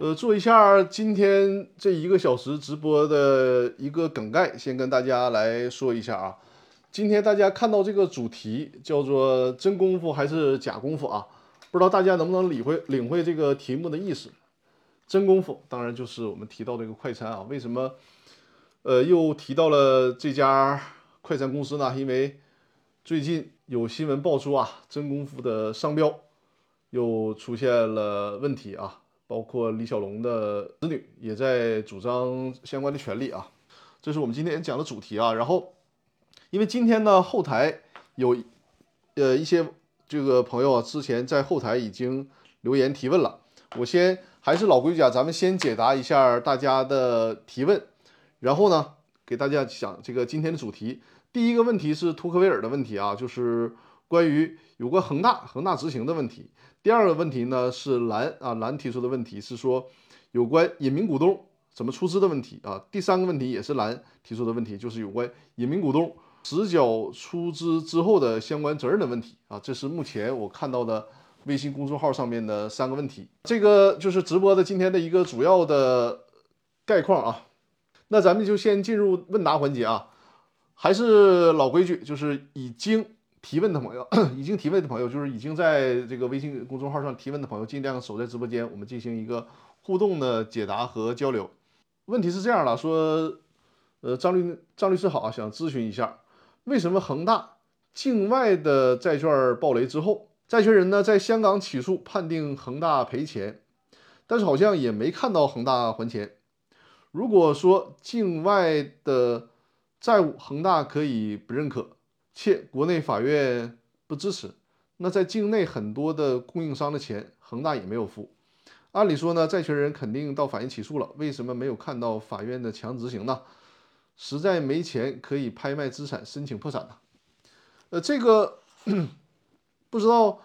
呃，做一下今天这一个小时直播的一个梗概，先跟大家来说一下啊。今天大家看到这个主题叫做“真功夫还是假功夫”啊？不知道大家能不能理会领会这个题目的意思？真功夫当然就是我们提到这个快餐啊。为什么呃又提到了这家快餐公司呢？因为最近有新闻爆出啊，真功夫的商标又出现了问题啊。包括李小龙的子女也在主张相关的权利啊，这是我们今天讲的主题啊。然后，因为今天呢后台有呃一些这个朋友啊，之前在后台已经留言提问了，我先还是老规矩啊，咱们先解答一下大家的提问，然后呢给大家讲这个今天的主题。第一个问题是图克维尔的问题啊，就是关于有关恒大恒大执行的问题。第二个问题呢是蓝啊蓝提出的问题是说有关隐名股东怎么出资的问题啊。第三个问题也是蓝提出的问题，就是有关隐名股东实缴出资之后的相关责任的问题啊。这是目前我看到的微信公众号上面的三个问题。这个就是直播的今天的一个主要的概况啊。那咱们就先进入问答环节啊，还是老规矩，就是已经。提问的朋友，已经提问的朋友，就是已经在这个微信公众号上提问的朋友，尽量守在直播间，我们进行一个互动的解答和交流。问题是这样的，说，呃，张律张律师好，想咨询一下，为什么恒大境外的债券暴雷之后，债权人呢在香港起诉判定恒大赔钱，但是好像也没看到恒大还钱。如果说境外的债务恒大可以不认可。且国内法院不支持，那在境内很多的供应商的钱，恒大也没有付。按理说呢，债权人肯定到法院起诉了，为什么没有看到法院的强执行呢？实在没钱可以拍卖资产申请破产呢？呃，这个不知道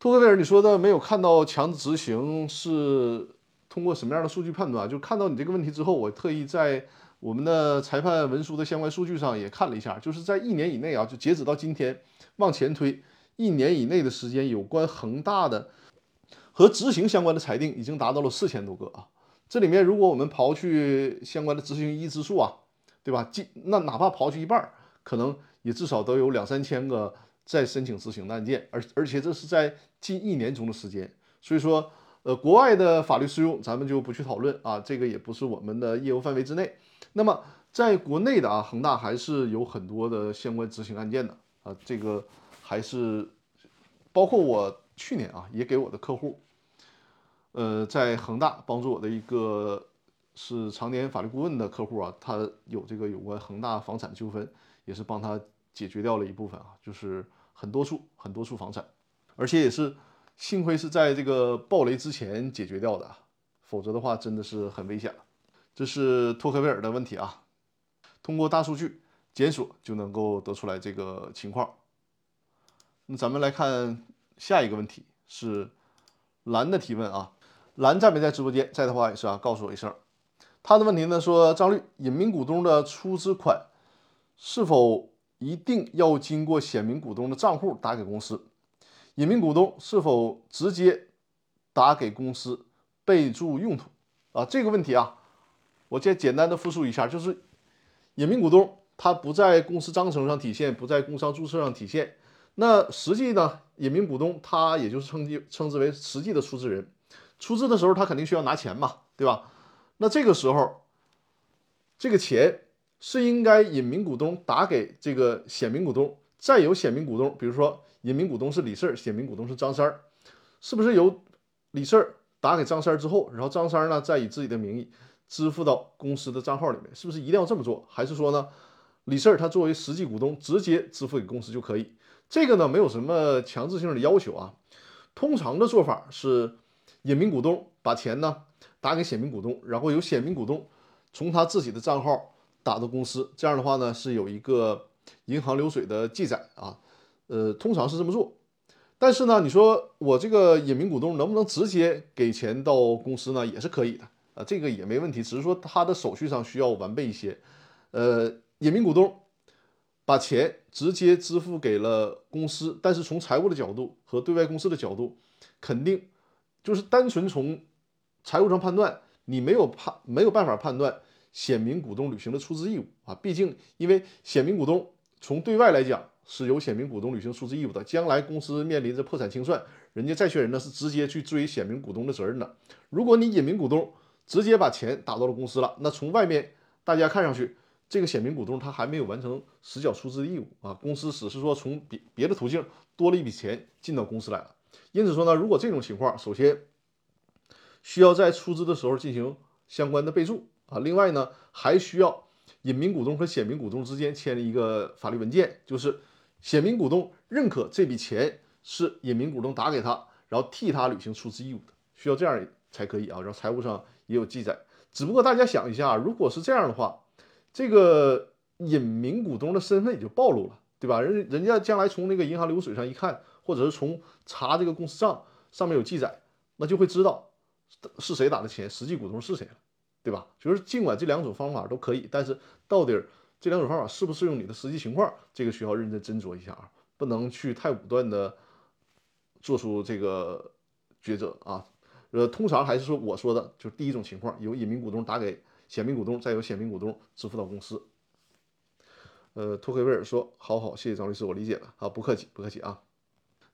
托克维尔你说的没有看到强制执行是通过什么样的数据判断？就看到你这个问题之后，我特意在。我们的裁判文书的相关数据上也看了一下，就是在一年以内啊，就截止到今天，往前推一年以内的时间，有关恒大的和执行相关的裁定已经达到了四千多个啊。这里面如果我们刨去相关的执行一之数啊，对吧？近那哪怕刨去一半，可能也至少都有两三千个在申请执行的案件，而而且这是在近一年中的时间。所以说，呃，国外的法律适用咱们就不去讨论啊，这个也不是我们的业务范围之内。那么，在国内的啊，恒大还是有很多的相关执行案件的。啊，这个还是包括我去年啊，也给我的客户，呃，在恒大帮助我的一个是常年法律顾问的客户啊，他有这个有关恒大房产纠纷，也是帮他解决掉了一部分啊，就是很多处很多处房产，而且也是幸亏是在这个暴雷之前解决掉的，否则的话真的是很危险了。这是托克维尔的问题啊，通过大数据检索就能够得出来这个情况。那咱们来看下一个问题，是蓝的提问啊，蓝在没在直播间？在的话也是啊，告诉我一声。他的问题呢说，张律，隐名股东的出资款是否一定要经过显名股东的账户打给公司？隐名股东是否直接打给公司备注用途？啊，这个问题啊。我再简单的复述一下，就是隐名股东他不在公司章程上体现，不在工商注册上体现。那实际呢，隐名股东他也就是称之称之为实际的出资人。出资的时候他肯定需要拿钱嘛，对吧？那这个时候，这个钱是应该隐名股东打给这个显名股东，再由显名股东，比如说隐名股东是李四，显名股东是张三，是不是由李四打给张三之后，然后张三呢再以自己的名义。支付到公司的账号里面，是不是一定要这么做？还是说呢，李四他作为实际股东，直接支付给公司就可以？这个呢，没有什么强制性的要求啊。通常的做法是，隐名股东把钱呢打给显名股东，然后由显名股东从他自己的账号打到公司，这样的话呢是有一个银行流水的记载啊。呃，通常是这么做。但是呢，你说我这个隐名股东能不能直接给钱到公司呢？也是可以的。啊，这个也没问题，只是说他的手续上需要完备一些。呃，隐名股东把钱直接支付给了公司，但是从财务的角度和对外公司的角度，肯定就是单纯从财务上判断，你没有判没有办法判断显名股东履行的出资义务啊。毕竟，因为显名股东从对外来讲是由显名股东履行出资义务的，将来公司面临着破产清算，人家债权人呢是直接去追显名股东的责任的。如果你隐名股东直接把钱打到了公司了，那从外面大家看上去，这个显名股东他还没有完成实缴出资义务啊，公司只是说从别别的途径多了一笔钱进到公司来了。因此说呢，如果这种情况，首先需要在出资的时候进行相关的备注啊。另外呢，还需要隐名股东和显名股东之间签了一个法律文件，就是显名股东认可这笔钱是隐名股东打给他，然后替他履行出资义务的，需要这样才可以啊。然后财务上也有记载。只不过大家想一下，如果是这样的话，这个隐名股东的身份也就暴露了，对吧？人人家将来从那个银行流水上一看，或者是从查这个公司账上面有记载，那就会知道。是谁打的钱？实际股东是谁了，对吧？就是尽管这两种方法都可以，但是到底这两种方法适不适用你的实际情况，这个需要认真斟酌一下啊，不能去太武断的做出这个抉择啊。呃，通常还是说我说的，就是第一种情况，由隐名股东打给显名股东，再由显名股东支付到公司。呃，托克维尔说：“好好，谢谢张律师，我理解了啊，不客气，不客气啊。”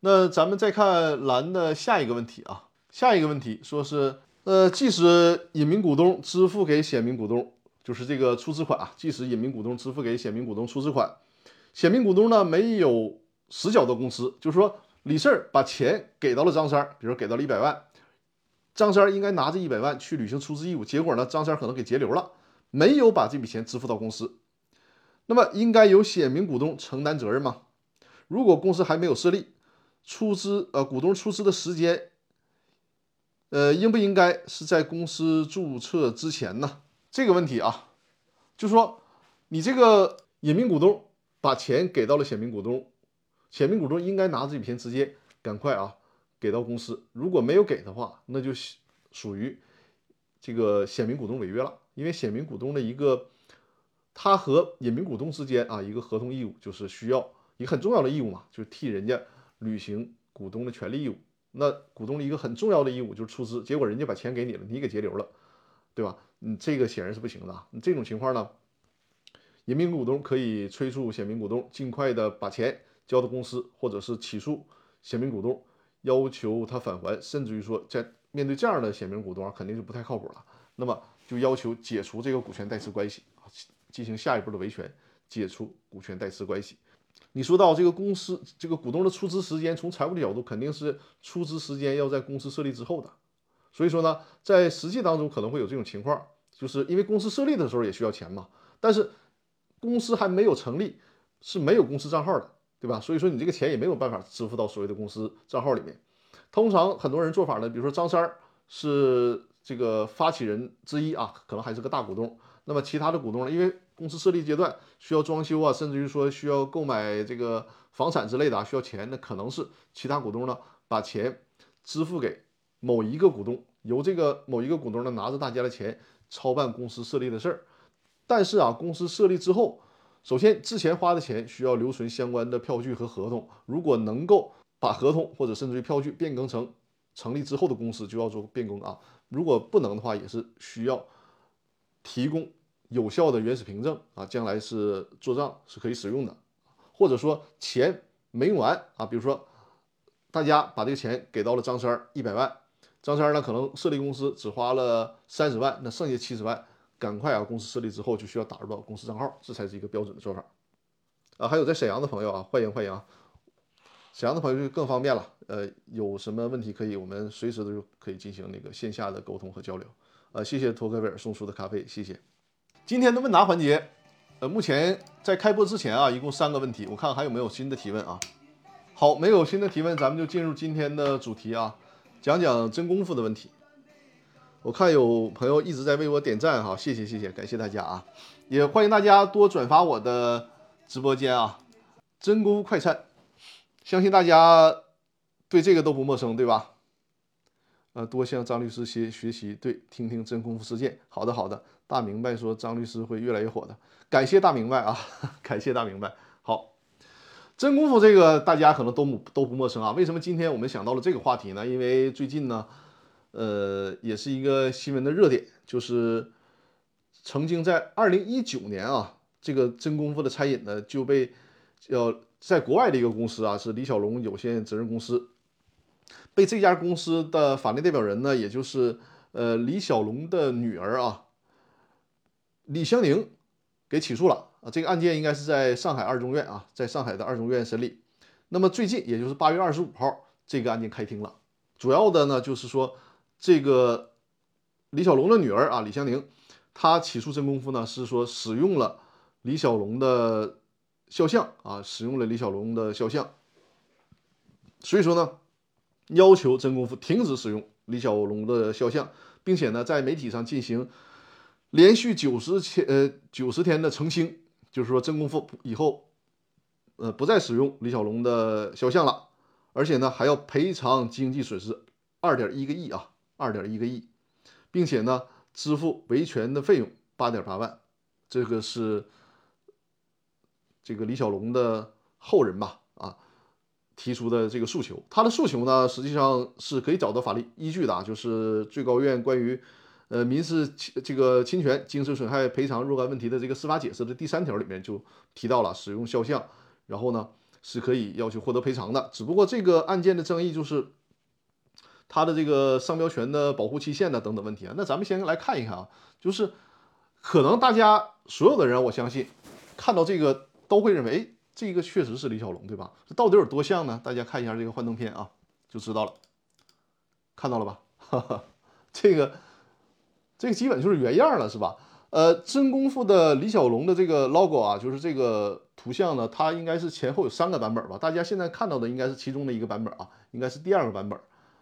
那咱们再看蓝的下一个问题啊。下一个问题说是，呃，即使隐名股东支付给显名股东，就是这个出资款啊，即使隐名股东支付给显名股东出资款，显名股东呢没有实缴到公司，就是说李四把钱给到了张三，比如给到了一百万，张三应该拿着一百万去履行出资义务，结果呢，张三可能给截留了，没有把这笔钱支付到公司，那么应该由显名股东承担责任吗？如果公司还没有设立，出资呃股东出资的时间。呃，应不应该是在公司注册之前呢？这个问题啊，就说你这个隐名股东把钱给到了显名股东，显名股东应该拿这笔钱直接赶快啊给到公司。如果没有给的话，那就属于这个显名股东违约了。因为显名股东的一个他和隐名股东之间啊一个合同义务，就是需要一个很重要的义务嘛，就是替人家履行股东的权利义务。那股东的一个很重要的义务就是出资，结果人家把钱给你了，你给截留了，对吧？你，这个显然是不行的。你这种情况呢，隐名股东可以催促显名股东尽快的把钱交到公司，或者是起诉显名股东，要求他返还，甚至于说，在面对这样的显名股东，肯定是不太靠谱了。那么就要求解除这个股权代持关系啊，进行下一步的维权，解除股权代持关系。你说到这个公司这个股东的出资时间，从财务的角度肯定是出资时间要在公司设立之后的，所以说呢，在实际当中可能会有这种情况，就是因为公司设立的时候也需要钱嘛，但是公司还没有成立，是没有公司账号的，对吧？所以说你这个钱也没有办法支付到所谓的公司账号里面。通常很多人做法呢，比如说张三儿是这个发起人之一啊，可能还是个大股东，那么其他的股东呢，因为公司设立阶段需要装修啊，甚至于说需要购买这个房产之类的啊，需要钱，那可能是其他股东呢把钱支付给某一个股东，由这个某一个股东呢拿着大家的钱操办公司设立的事儿。但是啊，公司设立之后，首先之前花的钱需要留存相关的票据和合同，如果能够把合同或者甚至于票据变更成成立之后的公司，就要做变更啊。如果不能的话，也是需要提供。有效的原始凭证啊，将来是做账是可以使用的，或者说钱没用完啊，比如说大家把这个钱给到了张三一百万，张三呢可能设立公司只花了三十万，那剩下七十万赶快啊，公司设立之后就需要打入到公司账号，这才是一个标准的做法啊。还有在沈阳的朋友啊，欢迎欢迎，沈阳的朋友就更方便了，呃，有什么问题可以我们随时都可以进行那个线下的沟通和交流，呃，谢谢托克维尔送出的咖啡，谢谢。今天的问答环节，呃，目前在开播之前啊，一共三个问题，我看还有没有新的提问啊。好，没有新的提问，咱们就进入今天的主题啊，讲讲真功夫的问题。我看有朋友一直在为我点赞哈，谢谢谢谢，感谢大家啊，也欢迎大家多转发我的直播间啊。真功夫快餐，相信大家对这个都不陌生，对吧？呃，多向张律师学学习，对，听听真功夫事件。好的好的。大明白说张律师会越来越火的，感谢大明白啊，感谢大明白。好，真功夫这个大家可能都都不陌生啊。为什么今天我们想到了这个话题呢？因为最近呢，呃，也是一个新闻的热点，就是曾经在二零一九年啊，这个真功夫的餐饮呢就被叫在国外的一个公司啊，是李小龙有限责任公司，被这家公司的法定代表人呢，也就是呃李小龙的女儿啊，李香凝给起诉了啊。这个案件应该是在上海二中院啊，在上海的二中院审理。那么最近，也就是八月二十五号，这个案件开庭了。主要的呢，就是说这个李小龙的女儿啊，李香凝，她起诉真功夫呢，是说使用了李小龙的肖像啊，使用了李小龙的肖像，所以说呢，要求真功夫停止使用李小龙的肖像，并且呢，在媒体上进行连续九十天呃九十天的澄清，就是说真功夫以后。呃，不再使用李小龙的肖像了，而且呢还要赔偿经济损失二点一个亿啊，二点一个亿，并且呢支付维权的费用八点八万，这个是这个李小龙的后人吧啊提出的这个诉求。他的诉求呢实际上是可以找到法律依据的啊，就是最高院关于呃民事这个侵权、精神损害赔偿若干问题的这个司法解释的第三条里面就提到了使用肖像。然后呢，是可以要求获得赔偿的。只不过这个案件的争议就是它的这个商标权的保护期限呢等等问题啊。那咱们先来看一看啊，就是可能大家所有的人，我相信看到这个都会认为，哎，这个确实是李小龙，对吧？这到底有多像呢？大家看一下这个幻灯片啊，就知道了。看到了吧？哈哈，这个这个基本就是原样了，是吧？呃，真功夫的李小龙的这个 logo 啊，就是这个图像呢，它应该是前后有三个版本吧？大家现在看到的应该是其中的一个版本啊，应该是第二个版本，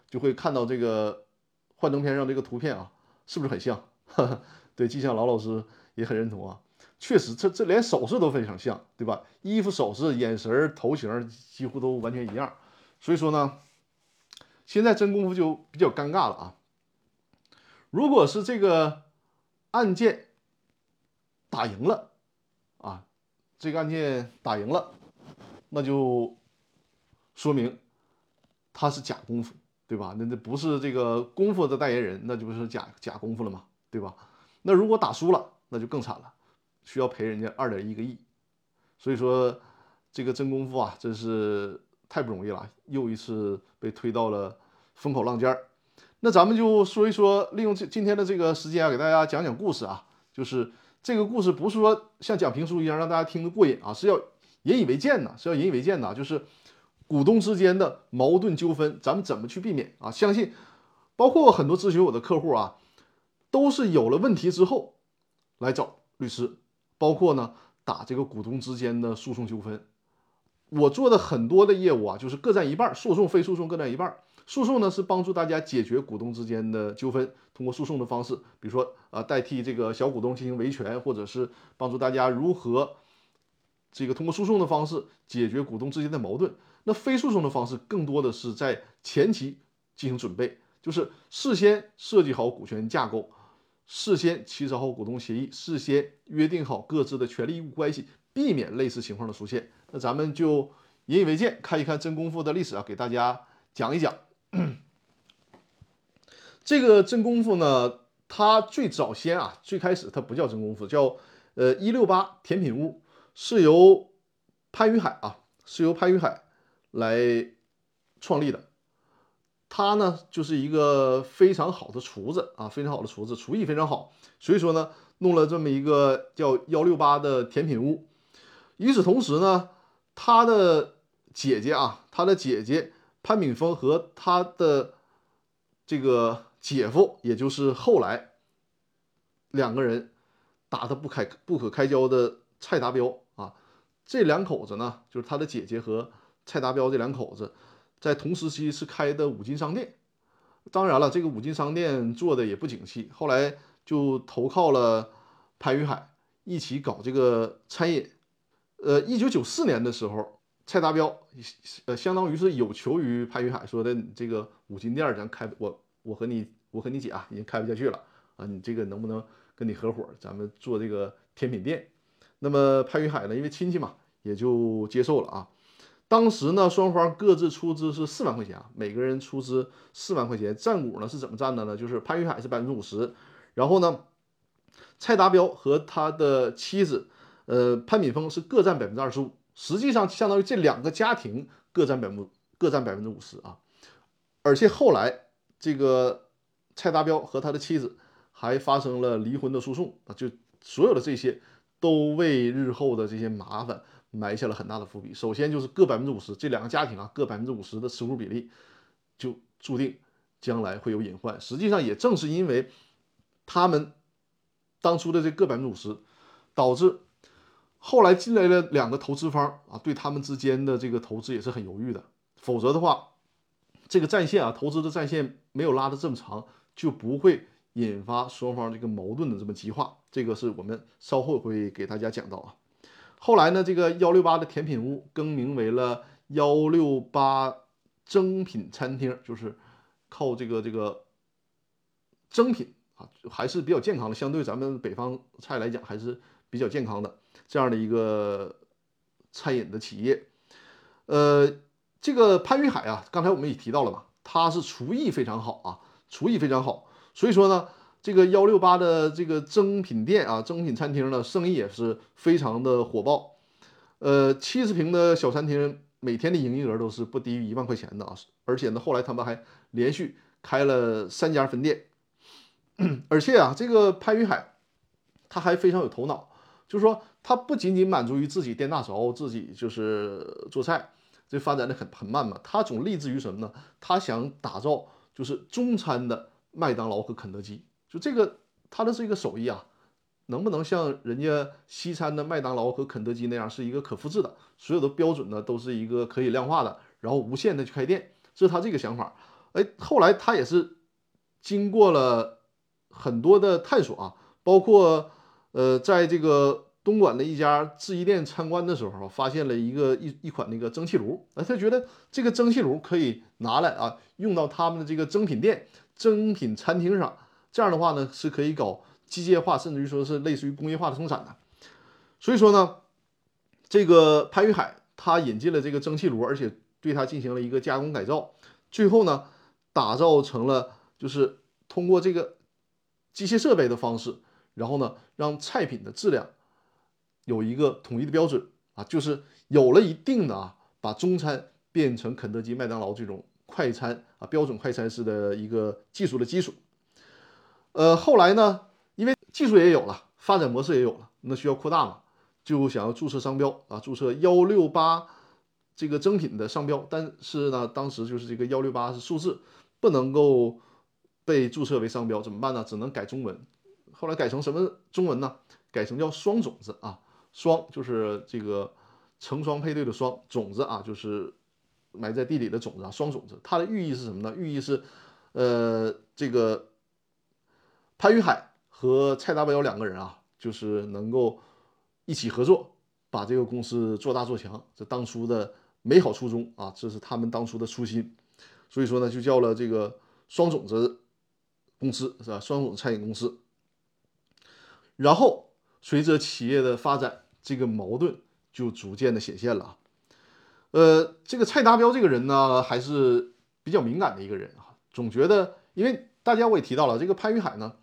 就会看到这个幻灯片上这个图片啊，是不是很像？对，季向老老师也很认同啊，确实，这这连手势都非常像，对吧？衣服、手势、眼神、头型几乎都完全一样，所以说呢，现在真功夫就比较尴尬了啊。如果是这个案件，打赢了，啊，这个案件打赢了，那就说明他是假功夫，对吧？那那不是这个功夫的代言人，那就不是假假功夫了嘛，对吧？那如果打输了，那就更惨了，需要赔人家二点一个亿。所以说，这个真功夫啊，真是太不容易了，又一次被推到了风口浪尖儿。那咱们就说一说，利用这今天的这个时间啊，给大家讲讲故事啊，就是。这个故事不是说像讲评书一样让大家听得过瘾啊，是要引以为鉴的，是要引以为鉴的。就是股东之间的矛盾纠纷，咱们怎么去避免啊？相信包括很多咨询我的客户啊，都是有了问题之后来找律师，包括呢打这个股东之间的诉讼纠纷。我做的很多的业务啊，就是各占一半，诉讼非诉讼各占一半。诉讼呢是帮助大家解决股东之间的纠纷，通过诉讼的方式，比如说啊代替这个小股东进行维权，或者是帮助大家如何这个通过诉讼的方式解决股东之间的矛盾。那非诉讼的方式更多的是在前期进行准备，就是事先设计好股权架构，事先起草好股东协议，事先约定好各自的权利义务关系，避免类似情况的出现。那咱们就引以为戒，看一看真功夫的历史啊，给大家讲一讲。这个真功夫呢，它最早先啊，最开始它不叫真功夫，叫呃一六八甜品屋，是由潘宇海啊，是由潘宇海来创立的。他呢就是一个非常好的厨子啊，非常好的厨子，厨艺非常好，所以说呢，弄了这么一个叫幺六八的甜品屋。与此同时呢，他的姐姐啊，他的姐姐。潘敏峰和他的这个姐夫，也就是后来两个人打得不开不可开交的蔡达标啊，这两口子呢，就是他的姐姐和蔡达标这两口子，在同时期是开的五金商店。当然了，这个五金商店做的也不景气，后来就投靠了潘宇海，一起搞这个餐饮。呃，一九九四年的时候。蔡达标，呃，相当于是有求于潘宇海，说的这个五金店咱开，我我和你我和你姐啊，已经开不下去了啊，你这个能不能跟你合伙，咱们做这个甜品店？那么潘宇海呢，因为亲戚嘛，也就接受了啊。当时呢，双方各自出资是四万块钱啊，每个人出资四万块钱，占股呢是怎么占的呢？就是潘玉海是百分之五十，然后呢，蔡达标和他的妻子，呃，潘敏峰是各占百分之二十五，实际上相当于这两个家庭各占百分各占百分之五十啊。而且后来这个蔡达标和他的妻子还发生了离婚的诉讼啊，就所有的这些都为日后的这些麻烦。埋下了很大的伏笔。首先就是各百分之五十，这两个家庭啊，各百分之五十的持股比例，就注定将来会有隐患。实际上，也正是因为他们当初的这各百分之五十，导致后来进来的两个投资方啊，对他们之间的这个投资也是很犹豫的。否则的话，这个战线啊，投资的战线没有拉的这么长，就不会引发双方这个矛盾的这么激化。这个是我们稍后会给大家讲到啊。后来呢，这个幺六八的甜品屋更名为了幺六八蒸品餐厅，就是靠这个这个蒸品啊，还是比较健康的，相对咱们北方菜来讲还是比较健康的这样的一个餐饮的企业。呃，这个潘玉海啊，刚才我们也提到了嘛，他是厨艺非常好啊，厨艺非常好，所以说呢。这个幺六八的这个蒸品店啊，蒸品餐厅呢，生意也是非常的火爆。呃，七十平的小餐厅，每天的营业额都是不低于一万块钱的啊。而且呢，后来他们还连续开了三家分店。而且啊，这个潘玉海他还非常有头脑，就是说他不仅仅满足于自己颠大勺，自己就是做菜，这发展的很很慢嘛。他总立志于什么呢？他想打造就是中餐的麦当劳和肯德基。就这个，他的这个手艺啊，能不能像人家西餐的麦当劳和肯德基那样，是一个可复制的，所有的标准呢都是一个可以量化的，然后无限的去开店，这是他这个想法。哎，后来他也是经过了很多的探索啊，包括呃，在这个东莞的一家制衣店参观的时候，发现了一个一一款那个蒸汽炉，哎，他觉得这个蒸汽炉可以拿来啊，用到他们的这个蒸品店、蒸品餐厅上。这样的话呢，是可以搞机械化，甚至于说是类似于工业化的生产的。所以说呢，这个潘玉海他引进了这个蒸汽炉，而且对它进行了一个加工改造，最后呢，打造成了就是通过这个机械设备的方式，然后呢，让菜品的质量有一个统一的标准啊，就是有了一定的啊，把中餐变成肯德基、麦当劳这种快餐啊标准快餐式的一个技术的基础。呃，后来呢，因为技术也有了，发展模式也有了，那需要扩大嘛，就想要注册商标啊，注册幺六八这个蒸品的商标。但是呢，当时就是这个幺六八是数字，不能够被注册为商标，怎么办呢？只能改中文。后来改成什么中文呢？改成叫双种子啊，双就是这个成双配对的双，种子啊就是埋在地里的种子啊，双种子。它的寓意是什么呢？寓意是，呃，这个。潘玉海和蔡达标两个人啊，就是能够一起合作，把这个公司做大做强。这当初的美好初衷啊，这是他们当初的初心。所以说呢，就叫了这个双种子公司，是吧？双种餐饮公司。然后随着企业的发展，这个矛盾就逐渐的显现了。呃，这个蔡达标这个人呢，还是比较敏感的一个人啊，总觉得，因为大家我也提到了，这个潘玉海呢。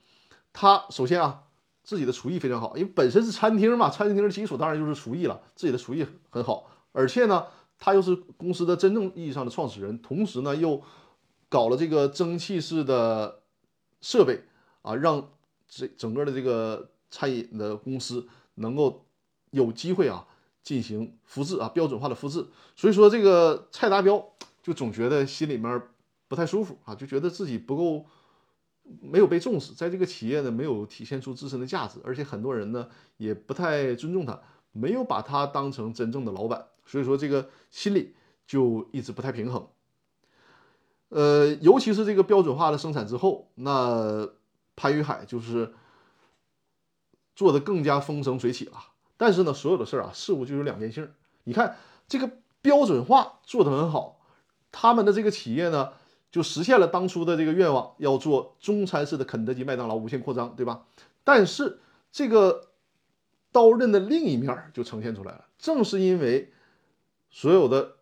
他首先啊，自己的厨艺非常好，因为本身是餐厅嘛，餐厅的基础当然就是厨艺了，自己的厨艺很好，而且呢，他又是公司的真正意义上的创始人，同时呢，又搞了这个蒸汽式的设备啊，让这整个的这个餐饮的公司能够有机会啊进行复制啊，标准化的复制。所以说，这个蔡达标就总觉得心里面不太舒服啊，就觉得自己不够。没有被重视，在这个企业呢，没有体现出自身的价值，而且很多人呢也不太尊重他，没有把他当成真正的老板，所以说这个心里就一直不太平衡。呃，尤其是这个标准化的生产之后，那潘玉海就是做的更加风生水起了。但是呢，所有的事儿啊，事物就有两面性。你看这个标准化做得很好，他们的这个企业呢。就实现了当初的这个愿望，要做中餐式的肯德基、麦当劳无限扩张，对吧？但是这个刀刃的另一面就呈现出来了。正是因为所有的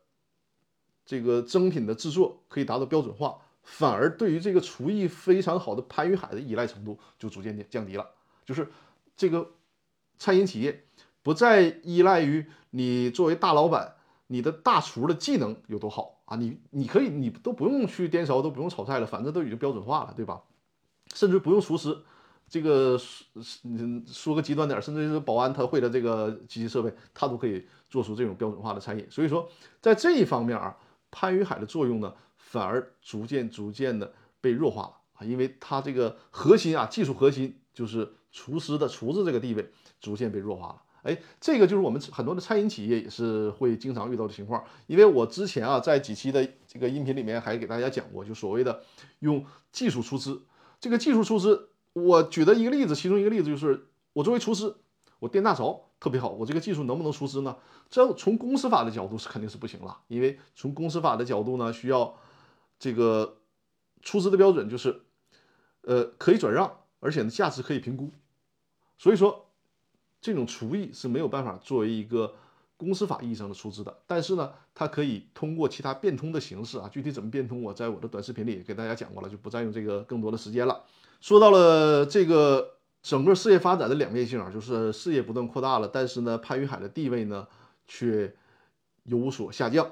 这个蒸品的制作可以达到标准化，反而对于这个厨艺非常好的潘玉海的依赖程度就逐渐降低了。就是这个餐饮企业不再依赖于你作为大老板，你的大厨的技能有多好啊？你你可以你都不用去颠勺，都不用炒菜了，反正都已经标准化了，对吧？甚至不用厨师。这个说说个极端点，甚至是保安他会的这个机器设备，他都可以做出这种标准化的餐饮。所以说，在这一方面啊，潘于海的作用呢，反而逐渐逐渐的被弱化了啊，因为他这个核心啊，技术核心就是厨师的厨子这个地位逐渐被弱化了。哎，这个就是我们很多的餐饮企业也是会经常遇到的情况。因为我之前啊，在几期的这个音频里面还给大家讲过，就所谓的用技术出资，这个技术出资。我举的一个例子，其中一个例子就是我作为厨师，我电大勺特别好，我这个技术能不能出资呢？这从公司法的角度是肯定是不行了，因为从公司法的角度呢，需要这个出资的标准就是，呃，可以转让，而且呢价值可以评估，所以说这种厨艺是没有办法作为一个公司法意义上的出资的，但是呢，它可以通过其他变通的形式啊，具体怎么变通，我在我的短视频里给大家讲过了，就不占用这个更多的时间了。说到了这个整个事业发展的两面性啊，就是事业不断扩大了，但是呢，潘于海的地位呢却有所下降。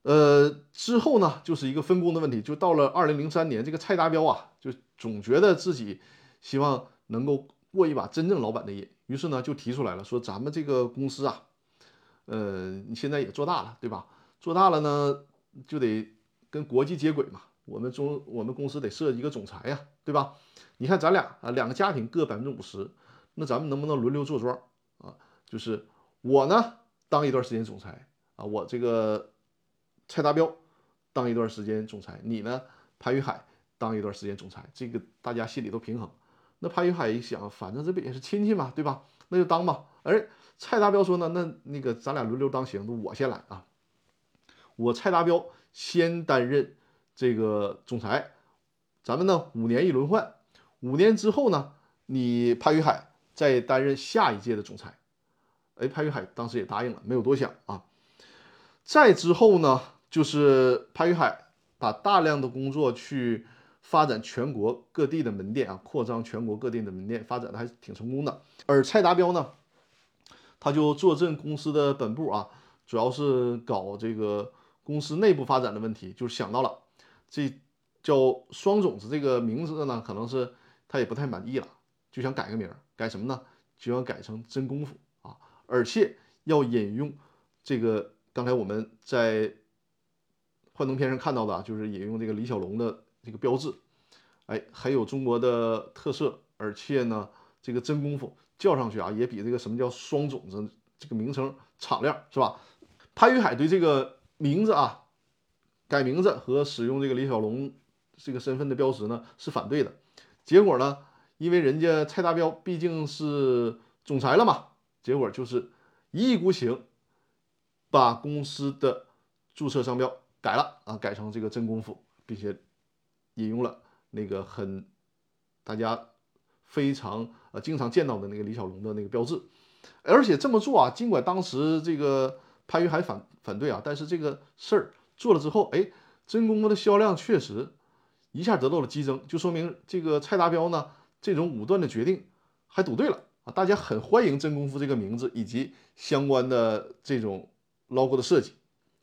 呃，之后呢就是一个分工的问题，就到了二零零三年，这个蔡达标啊，就总觉得自己希望能够过一把真正老板的瘾，于是呢就提出来了，说咱们这个公司啊，呃，你现在也做大了，对吧？做大了呢，就得跟国际接轨嘛。我们中我们公司得设一个总裁呀，对吧？你看咱俩啊，两个家庭各百分之五十，那咱们能不能轮流坐庄啊？就是我呢当一段时间总裁啊，我这个蔡达标当一段时间总裁，你呢潘玉海当一段时间总裁，这个大家心里都平衡。那潘玉海一想，反正这不也是亲戚嘛，对吧？那就当吧。而蔡达标说呢，那那个咱俩轮流当行，那我先来啊，我蔡达标先担任。这个总裁，咱们呢五年一轮换，五年之后呢，你潘玉海再担任下一届的总裁。哎，潘玉海当时也答应了，没有多想啊。再之后呢，就是潘玉海把大量的工作去发展全国各地的门店啊，扩张全国各地的门店，发展的还是挺成功的。而蔡达标呢，他就坐镇公司的本部啊，主要是搞这个公司内部发展的问题，就想到了。这叫双种子这个名字呢，可能是他也不太满意了，就想改个名，改什么呢？就想改成真功夫啊，而且要引用这个刚才我们在幻灯片上看到的，就是引用这个李小龙的这个标志，哎，很有中国的特色，而且呢，这个真功夫叫上去啊，也比这个什么叫双种子这个名称敞亮，是吧？潘玉海对这个名字啊。改名字和使用这个李小龙这个身份的标识呢是反对的，结果呢，因为人家蔡达标毕竟是总裁了嘛，结果就是一意孤行，把公司的注册商标改了啊，改成这个真功夫，并且引用了那个很大家非常呃经常见到的那个李小龙的那个标志，而且这么做啊，尽管当时这个潘玉海反反对啊，但是这个事儿。做了之后，哎，真功夫的销量确实一下得到了激增，就说明这个蔡达标呢这种武断的决定还赌对了啊！大家很欢迎真功夫这个名字以及相关的这种 logo 的设计，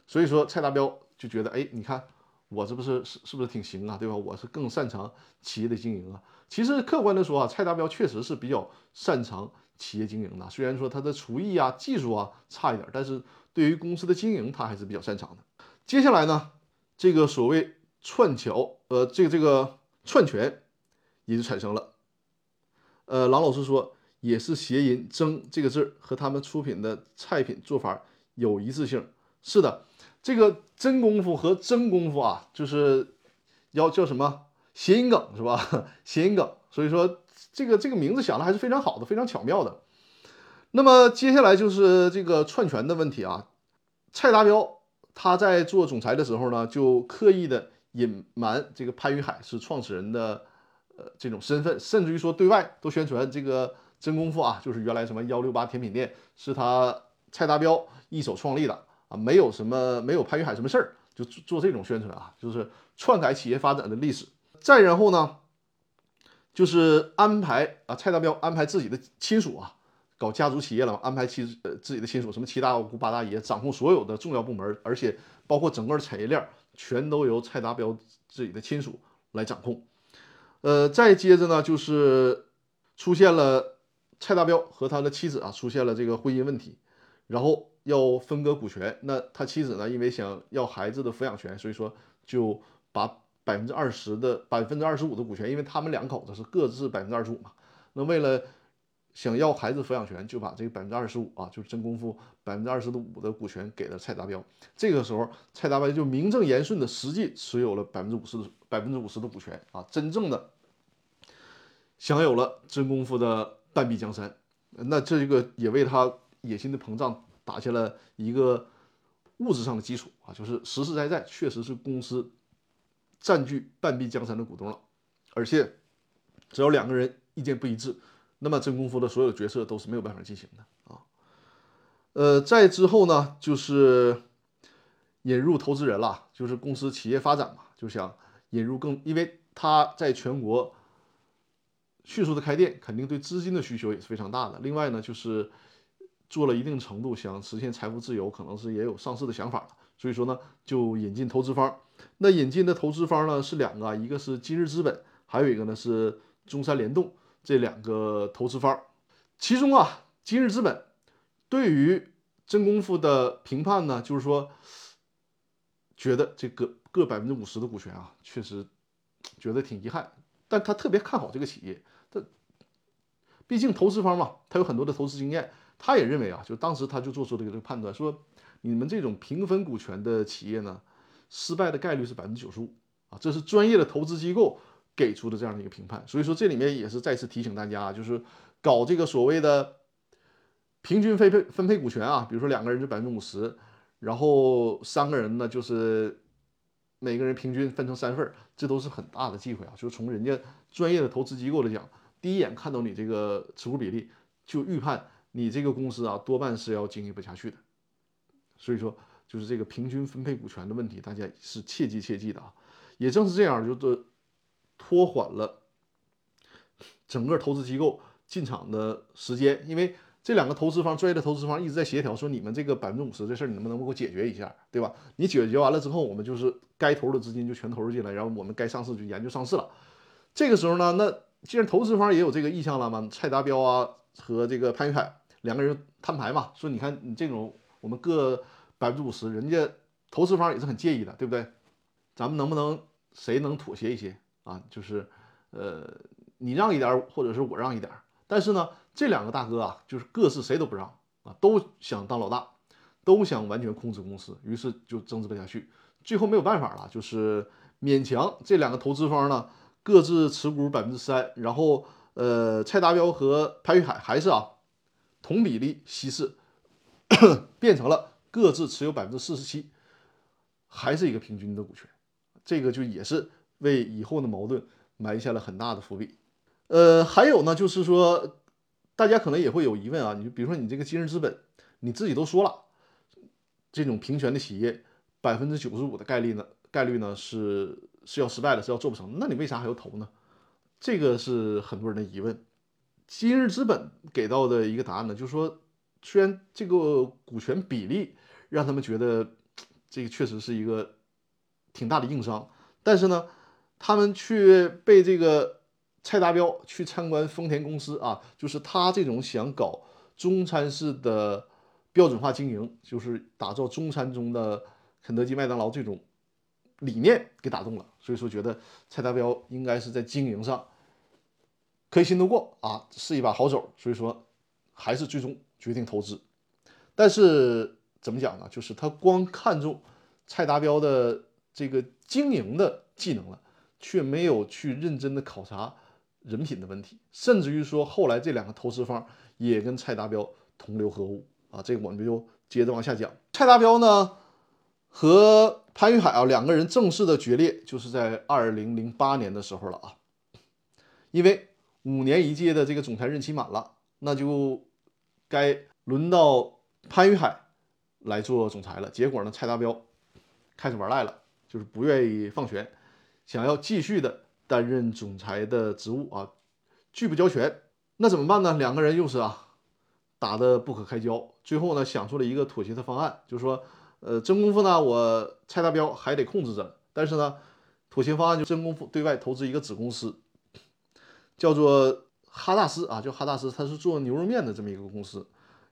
所以说蔡达标就觉得，哎，你看我这不是是是不是挺行啊，对吧？我是更擅长企业的经营啊。其实客观的说啊，蔡达标确实是比较擅长企业经营的，虽然说他的厨艺啊、技术啊差一点，但是对于公司的经营他还是比较擅长的。接下来呢，这个所谓串桥，呃，这个这个串权也就产生了。呃，郎老师说也是谐音“蒸”这个字和他们出品的菜品做法有一致性。是的，这个真功夫和真功夫啊，就是要叫什么谐音梗是吧？谐音梗，所以说这个这个名字想的还是非常好的，非常巧妙的。那么接下来就是这个串权的问题啊，蔡达标。他在做总裁的时候呢，就刻意的隐瞒这个潘玉海是创始人的呃这种身份，甚至于说对外都宣传这个真功夫啊，就是原来什么幺六八甜品店是他蔡达标一手创立的啊，没有什么没有潘玉海什么事儿，就做这种宣传啊，就是篡改企业发展的历史。再然后呢，就是安排啊，蔡达标安排自己的亲属啊，搞家族企业了嘛，安排妻呃自己的亲属，什么七大姑八大姨，掌控所有的重要部门，而且包括整个产业链，全都由蔡达标自己的亲属来掌控。呃，再接着呢，就是出现了蔡达标和他的妻子啊，出现了这个婚姻问题，然后要分割股权。那他妻子呢，因为想要孩子的抚养权，所以说就把。百分之二十的百分之二十五的股权，因为他们两口子是各自百分之二十五嘛。那为了想要孩子抚养权，就把这个百分之二十五啊，就是真功夫百分之二十五的股权给了蔡达标。这个时候，蔡达标就名正言顺的实际持有了百分之五十的百分之五十的股权啊，真正的享有了真功夫的半壁江山。那这个也为他野心的膨胀打下了一个物质上的基础啊，就是实实在在确实是公司。占据半壁江山的股东了，而且只要两个人意见不一致，那么真功夫的所有决策都是没有办法进行的啊。呃，再之后呢，就是引入投资人了，就是公司企业发展嘛，就想引入更，因为他在全国迅速的开店，肯定对资金的需求也是非常大的。另外呢，就是做了一定程度，想实现财富自由，可能是也有上市的想法。所以说呢，就引进投资方。那引进的投资方呢是两个，一个是今日资本，还有一个呢是中山联动这两个投资方。其中啊，今日资本对于真功夫的评判呢，就是说觉得这个各百分之五十的股权啊，确实觉得挺遗憾。但他特别看好这个企业，他毕竟投资方嘛，他有很多的投资经验，他也认为啊，就当时他就做出了这个判断说。你们这种平分股权的企业呢，失败的概率是百分之九十五啊，这是专业的投资机构给出的这样的一个评判。所以说这里面也是再次提醒大家啊，就是搞这个所谓的平均分配分配股权啊，比如说两个人就百分之五十，然后三个人呢就是每个人平均分成三份这都是很大的忌讳啊。就是从人家专业的投资机构来讲，第一眼看到你这个持股比例，就预判你这个公司啊多半是要经营不下去的。所以说，就是这个平均分配股权的问题，大家是切记切记的啊。也正是这样，就是拖缓了整个投资机构进场的时间。因为这两个投资方，专业的投资方一直在协调，说你们这个百分之五十这事儿，你能不能给我解决一下，对吧？你解决完了之后，我们就是该投的资金就全投入进来，然后我们该上市就研究上市了。这个时候呢，那既然投资方也有这个意向了嘛，蔡达标啊和这个潘玉凯两个人摊牌嘛，说你看你这种。我们各百分之五十，人家投资方也是很介意的，对不对？咱们能不能谁能妥协一些啊？就是，呃，你让一点，或者是我让一点。但是呢，这两个大哥啊，就是各自谁都不让啊，都想当老大，都想完全控制公司，于是就争执不下去。最后没有办法了，就是勉强这两个投资方呢，各自持股百分之三，然后呃，蔡达标和潘玉海还是啊同比例稀释。变成了各自持有百分之四十七，还是一个平均的股权，这个就也是为以后的矛盾埋下了很大的伏笔。呃，还有呢，就是说，大家可能也会有疑问啊，你比如说你这个今日资本，你自己都说了，这种平权的企业百分之九十五的概率呢，概率呢是是要失败的，是要做不成，那你为啥还要投呢？这个是很多人的疑问。今日资本给到的一个答案呢，就是说。虽然这个股权比例让他们觉得这个确实是一个挺大的硬伤，但是呢，他们却被这个蔡达标去参观丰田公司啊，就是他这种想搞中餐式的标准化经营，就是打造中餐中的肯德基、麦当劳这种理念给打动了，所以说觉得蔡达标应该是在经营上可以信得过啊，是一把好手，所以说还是最终。决定投资，但是怎么讲呢？就是他光看中蔡达标的这个经营的技能了，却没有去认真的考察人品的问题，甚至于说后来这两个投资方也跟蔡达标同流合污啊！这个我们就接着往下讲。蔡达标呢和潘玉海啊两个人正式的决裂，就是在二零零八年的时候了啊，因为五年一届的这个总裁任期满了，那就。该轮到潘玉海来做总裁了。结果呢，蔡达标开始玩赖了，就是不愿意放权，想要继续的担任总裁的职务啊，拒不交权。那怎么办呢？两个人又是啊打得不可开交。最后呢，想出了一个妥协的方案，就是说，呃，真功夫呢，我蔡达标还得控制着，但是呢，妥协方案就真功夫对外投资一个子公司，叫做哈大师啊，叫哈大师，他是做牛肉面的这么一个公司。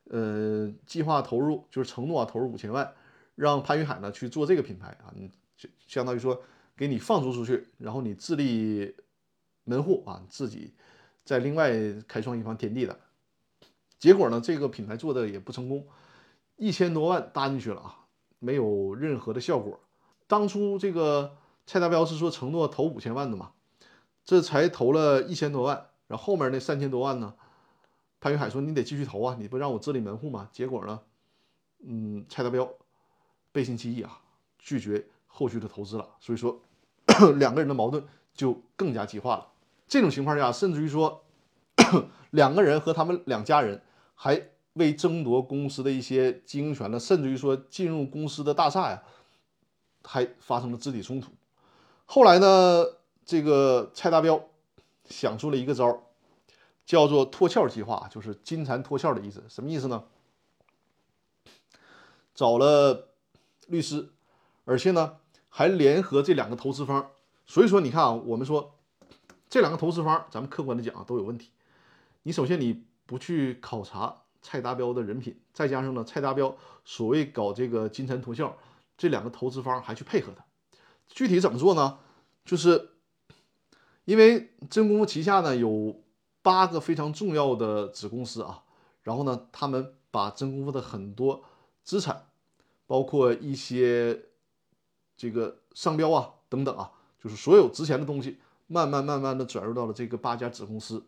呃，计划投入就是承诺啊，投入五千万，让潘云海呢去做这个品牌啊，你就相当于说给你放逐出去，然后你自立门户啊，自己再另外开创一方天地的。结果呢，这个品牌做的也不成功，一千多万搭进去了啊，没有任何的效果。当初这个蔡达标是说承诺投五千万的嘛，这才投了一千多万，然后后面那三千多万呢？潘云海说：“你得继续投啊，你不让我自立门户吗？”结果呢，嗯，蔡达标背信弃义啊，拒绝后续的投资了。所以说，两个人的矛盾就更加激化了。这种情况下，甚至于说，两个人和他们两家人还为争夺公司的一些经营权呢，甚至于说进入公司的大厦呀，还发生了肢体冲突。后来呢，这个蔡达标想出了一个招儿。叫做脱壳计划，就是金蝉脱壳的意思。什么意思呢？找了律师，而且呢还联合这两个投资方。所以说，你看啊，我们说这两个投资方，咱们客观的讲都有问题。你首先你不去考察蔡达标的人品，再加上呢蔡达标所谓搞这个金蝉脱壳，这两个投资方还去配合他。具体怎么做呢？就是因为真功夫旗下呢有。八个非常重要的子公司啊，然后呢，他们把真功夫的很多资产，包括一些这个商标啊等等啊，就是所有值钱的东西，慢慢慢慢的转入到了这个八家子公司。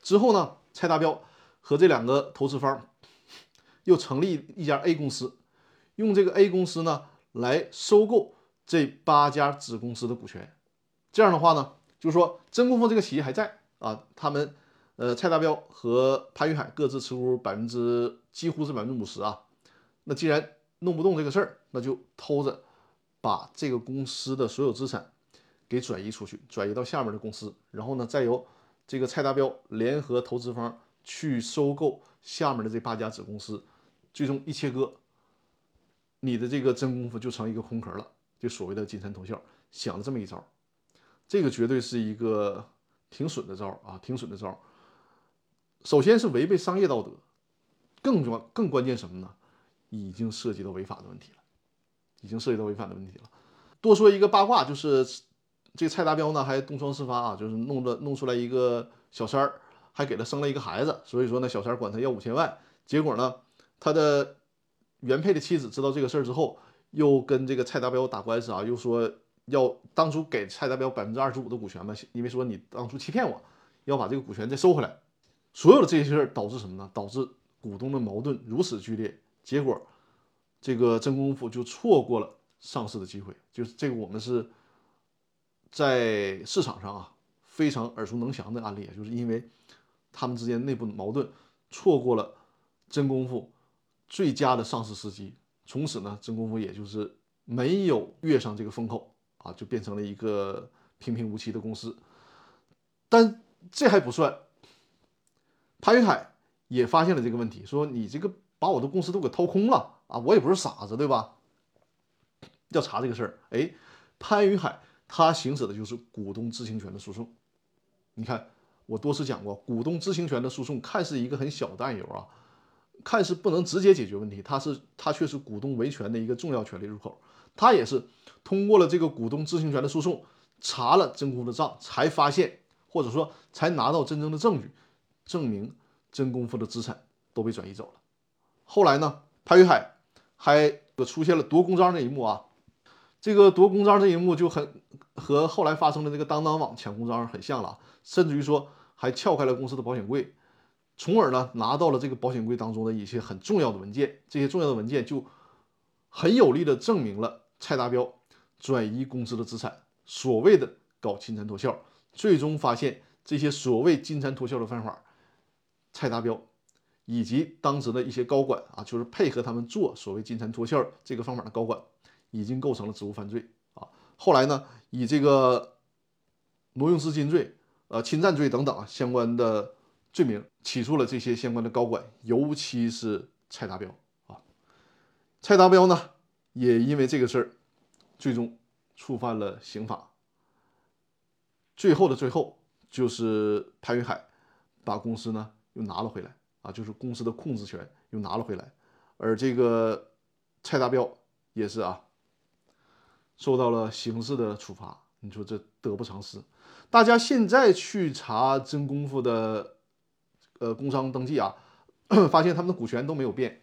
之后呢，蔡达标和这两个投资方又成立一家 A 公司，用这个 A 公司呢来收购这八家子公司的股权。这样的话呢，就是说真功夫这个企业还在。啊，他们，呃，蔡达标和潘云海各自持股百分之几乎是百分之五十啊。那既然弄不动这个事儿，那就偷着把这个公司的所有资产给转移出去，转移到下面的公司，然后呢，再由这个蔡达标联合投资方去收购下面的这八家子公司，最终一切割，你的这个真功夫就成一个空壳了，就所谓的金蝉脱壳，想了这么一招，这个绝对是一个。挺损的招啊，挺损的招。首先是违背商业道德，更关更关键什么呢？已经涉及到违法的问题了，已经涉及到违法的问题了。多说一个八卦，就是这个蔡达标呢还东窗事发啊，就是弄了弄出来一个小三儿，还给他生了一个孩子。所以说呢，小三儿管他要五千万，结果呢，他的原配的妻子知道这个事儿之后，又跟这个蔡达标打官司啊，又说。要当初给蔡达标百分之二十五的股权嘛？因为说你当初欺骗我，要把这个股权再收回来。所有的这些事儿导致什么呢？导致股东的矛盾如此剧烈，结果这个真功夫就错过了上市的机会。就是这个我们是在市场上啊非常耳熟能详的案例，就是因为他们之间内部的矛盾，错过了真功夫最佳的上市时机。从此呢，真功夫也就是没有跃上这个风口。啊，就变成了一个平平无奇的公司，但这还不算。潘云海也发现了这个问题，说你这个把我的公司都给掏空了啊！我也不是傻子，对吧？要查这个事儿，哎，潘云海他行使的就是股东知情权的诉讼。你看，我多次讲过，股东知情权的诉讼看似一个很小的案由啊，看似不能直接解决问题，它是它却是股东维权的一个重要权利入口。他也是通过了这个股东知情权的诉讼，查了真功夫的账，才发现或者说才拿到真正的证据，证明真功夫的资产都被转移走了。后来呢，潘云海还出现了夺公章这一幕啊，这个夺公章这一幕就很和后来发生的这个当当网抢公章很像了，甚至于说还撬开了公司的保险柜，从而呢拿到了这个保险柜当中的一些很重要的文件，这些重要的文件就很有力的证明了。蔡达标转移公司的资产，所谓的搞金蝉脱壳，最终发现这些所谓金蝉脱壳的方法，蔡达标以及当时的一些高管啊，就是配合他们做所谓金蝉脱壳这个方法的高管，已经构成了职务犯罪啊。后来呢，以这个挪用资金罪、呃侵占罪等等啊相关的罪名起诉了这些相关的高管，尤其是蔡达标啊。蔡达标呢，也因为这个事儿，最终触犯了刑法。最后的最后，就是潘云海把公司呢又拿了回来。啊，就是公司的控制权又拿了回来，而这个蔡达标也是啊，受到了刑事的处罚。你说这得不偿失。大家现在去查真功夫的呃工商登记啊，发现他们的股权都没有变。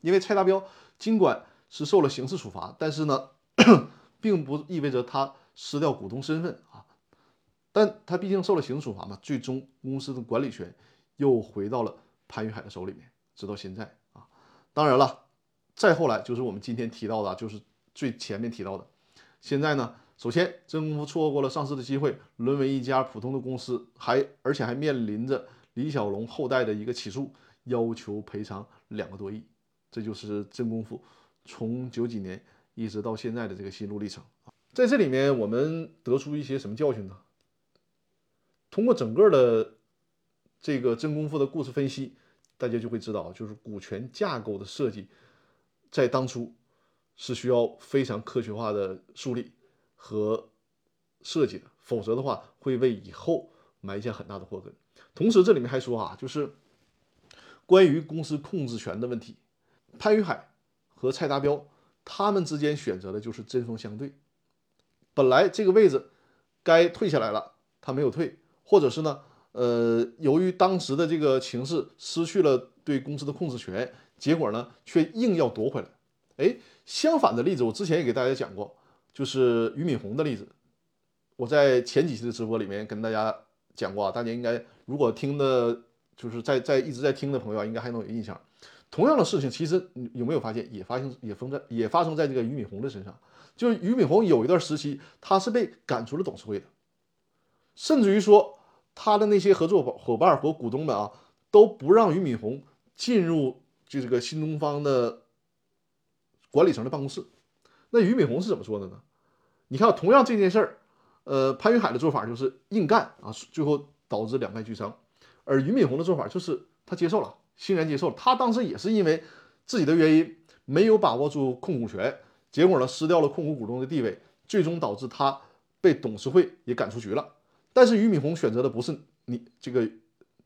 因为蔡达标尽管是受了刑事处罚，但是呢，并不意味着他失掉股东身份啊。但他毕竟受了刑事处罚嘛，最终公司的管理权。又回到了潘玉海的手里面，直到现在啊。当然了，再后来就是我们今天提到的，就是最前面提到的。现在呢，首先真功夫错过了上市的机会，沦为一家普通的公司，还而且还面临着李小龙后代的一个起诉，要求赔偿两个多亿。这就是真功夫从九几年一直到现在的这个心路历程。在这里面，我们得出一些什么教训呢？通过整个的。这个真功夫的故事分析，大家就会知道，就是股权架构的设计，在当初是需要非常科学化的梳理和设计的，否则的话会为以后埋下很大的祸根。同时，这里面还说啊，就是关于公司控制权的问题，潘玉海和蔡达标他们之间选择的就是针锋相对。本来这个位置该退下来了，他没有退，或者是呢？呃，由于当时的这个情势失去了对公司的控制权，结果呢却硬要夺回来。哎，相反的例子我之前也给大家讲过，就是俞敏洪的例子。我在前几期的直播里面跟大家讲过啊，大家应该如果听的，就是在在一直在听的朋友啊应该还能有印象。同样的事情，其实你有没有发现也发生也发在也发生在这个俞敏洪的身上？就是俞敏洪有一段时期他是被赶出了董事会的，甚至于说。他的那些合作伙伴和股东们啊，都不让俞敏洪进入就这个新东方的管理层的办公室。那俞敏洪是怎么说的呢？你看，同样这件事儿，呃，潘云海的做法就是硬干啊，最后导致两败俱伤。而俞敏洪的做法就是他接受了，欣然接受。他当时也是因为自己的原因没有把握住控股权，结果呢失掉了控股股东的地位，最终导致他被董事会也赶出局了。但是俞敏洪选择的不是你这个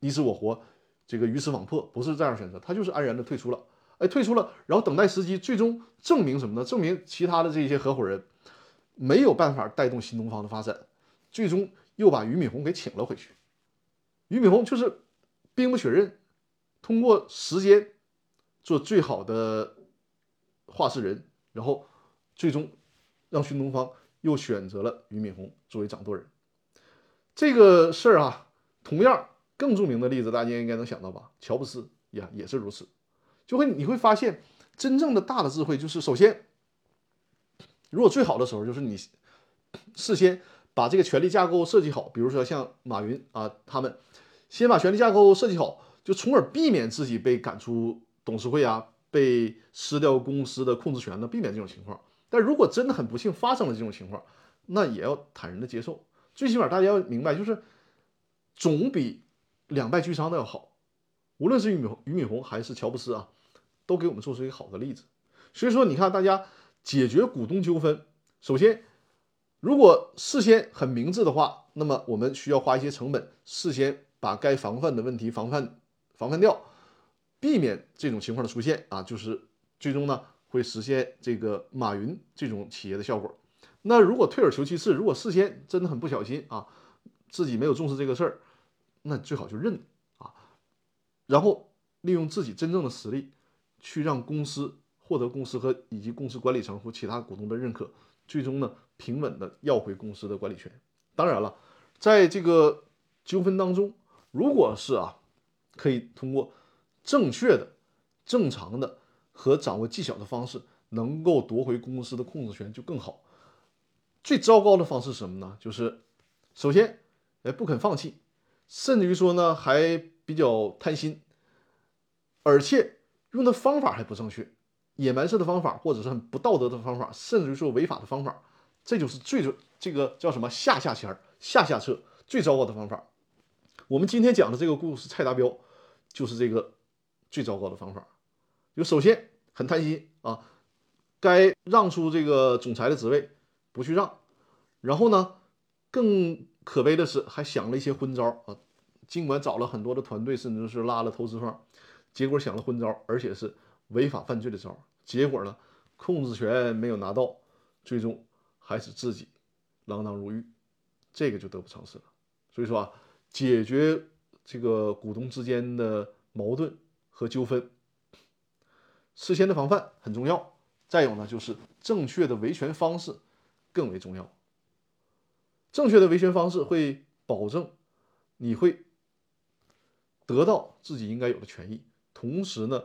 你死我活，这个鱼死网破，不是这样选择，他就是安然的退出了，哎，退出了，然后等待时机，最终证明什么呢？证明其他的这些合伙人没有办法带动新东方的发展，最终又把俞敏洪给请了回去。俞敏洪就是兵不血刃，通过时间做最好的话事人，然后最终让新东方又选择了俞敏洪作为掌舵人。这个事儿啊，同样更著名的例子，大家应该能想到吧？乔布斯呀，也是如此。就会你会发现，真正的大的智慧就是，首先，如果最好的时候就是你事先把这个权力架构设计好，比如说像马云啊，他们先把权力架构设计好，就从而避免自己被赶出董事会啊，被失掉公司的控制权呢，避免这种情况。但如果真的很不幸发生了这种情况，那也要坦然的接受。最起码大家要明白，就是总比两败俱伤的要好。无论是俞敏俞敏洪还是乔布斯啊，都给我们做出一个好的例子。所以说，你看大家解决股东纠纷，首先，如果事先很明智的话，那么我们需要花一些成本，事先把该防范的问题防范防范掉，避免这种情况的出现啊，就是最终呢会实现这个马云这种企业的效果。那如果退而求其次，如果事先真的很不小心啊，自己没有重视这个事儿，那最好就认啊，然后利用自己真正的实力，去让公司获得公司和以及公司管理层或其他股东的认可，最终呢平稳的要回公司的管理权。当然了，在这个纠纷当中，如果是啊，可以通过正确的、正常的和掌握技巧的方式，能够夺回公司的控制权，就更好。最糟糕的方式是什么呢？就是首先，哎，不肯放弃，甚至于说呢，还比较贪心，而且用的方法还不正确，野蛮式的方法，或者是很不道德的方法，甚至于说违法的方法，这就是最这个叫什么下下签儿、下下策最糟糕的方法。我们今天讲的这个故事，蔡达标就是这个最糟糕的方法。就首先很贪心啊，该让出这个总裁的职位不去让，然后呢，更可悲的是还想了一些昏招啊。尽管找了很多的团队，甚至是拉了投资方，结果想了昏招，而且是违法犯罪的招。结果呢，控制权没有拿到，最终还是自己锒铛入狱，这个就得不偿失了。所以说啊，解决这个股东之间的矛盾和纠纷，事先的防范很重要。再有呢，就是正确的维权方式更为重要。正确的维权方式会保证你会。得到自己应该有的权益，同时呢，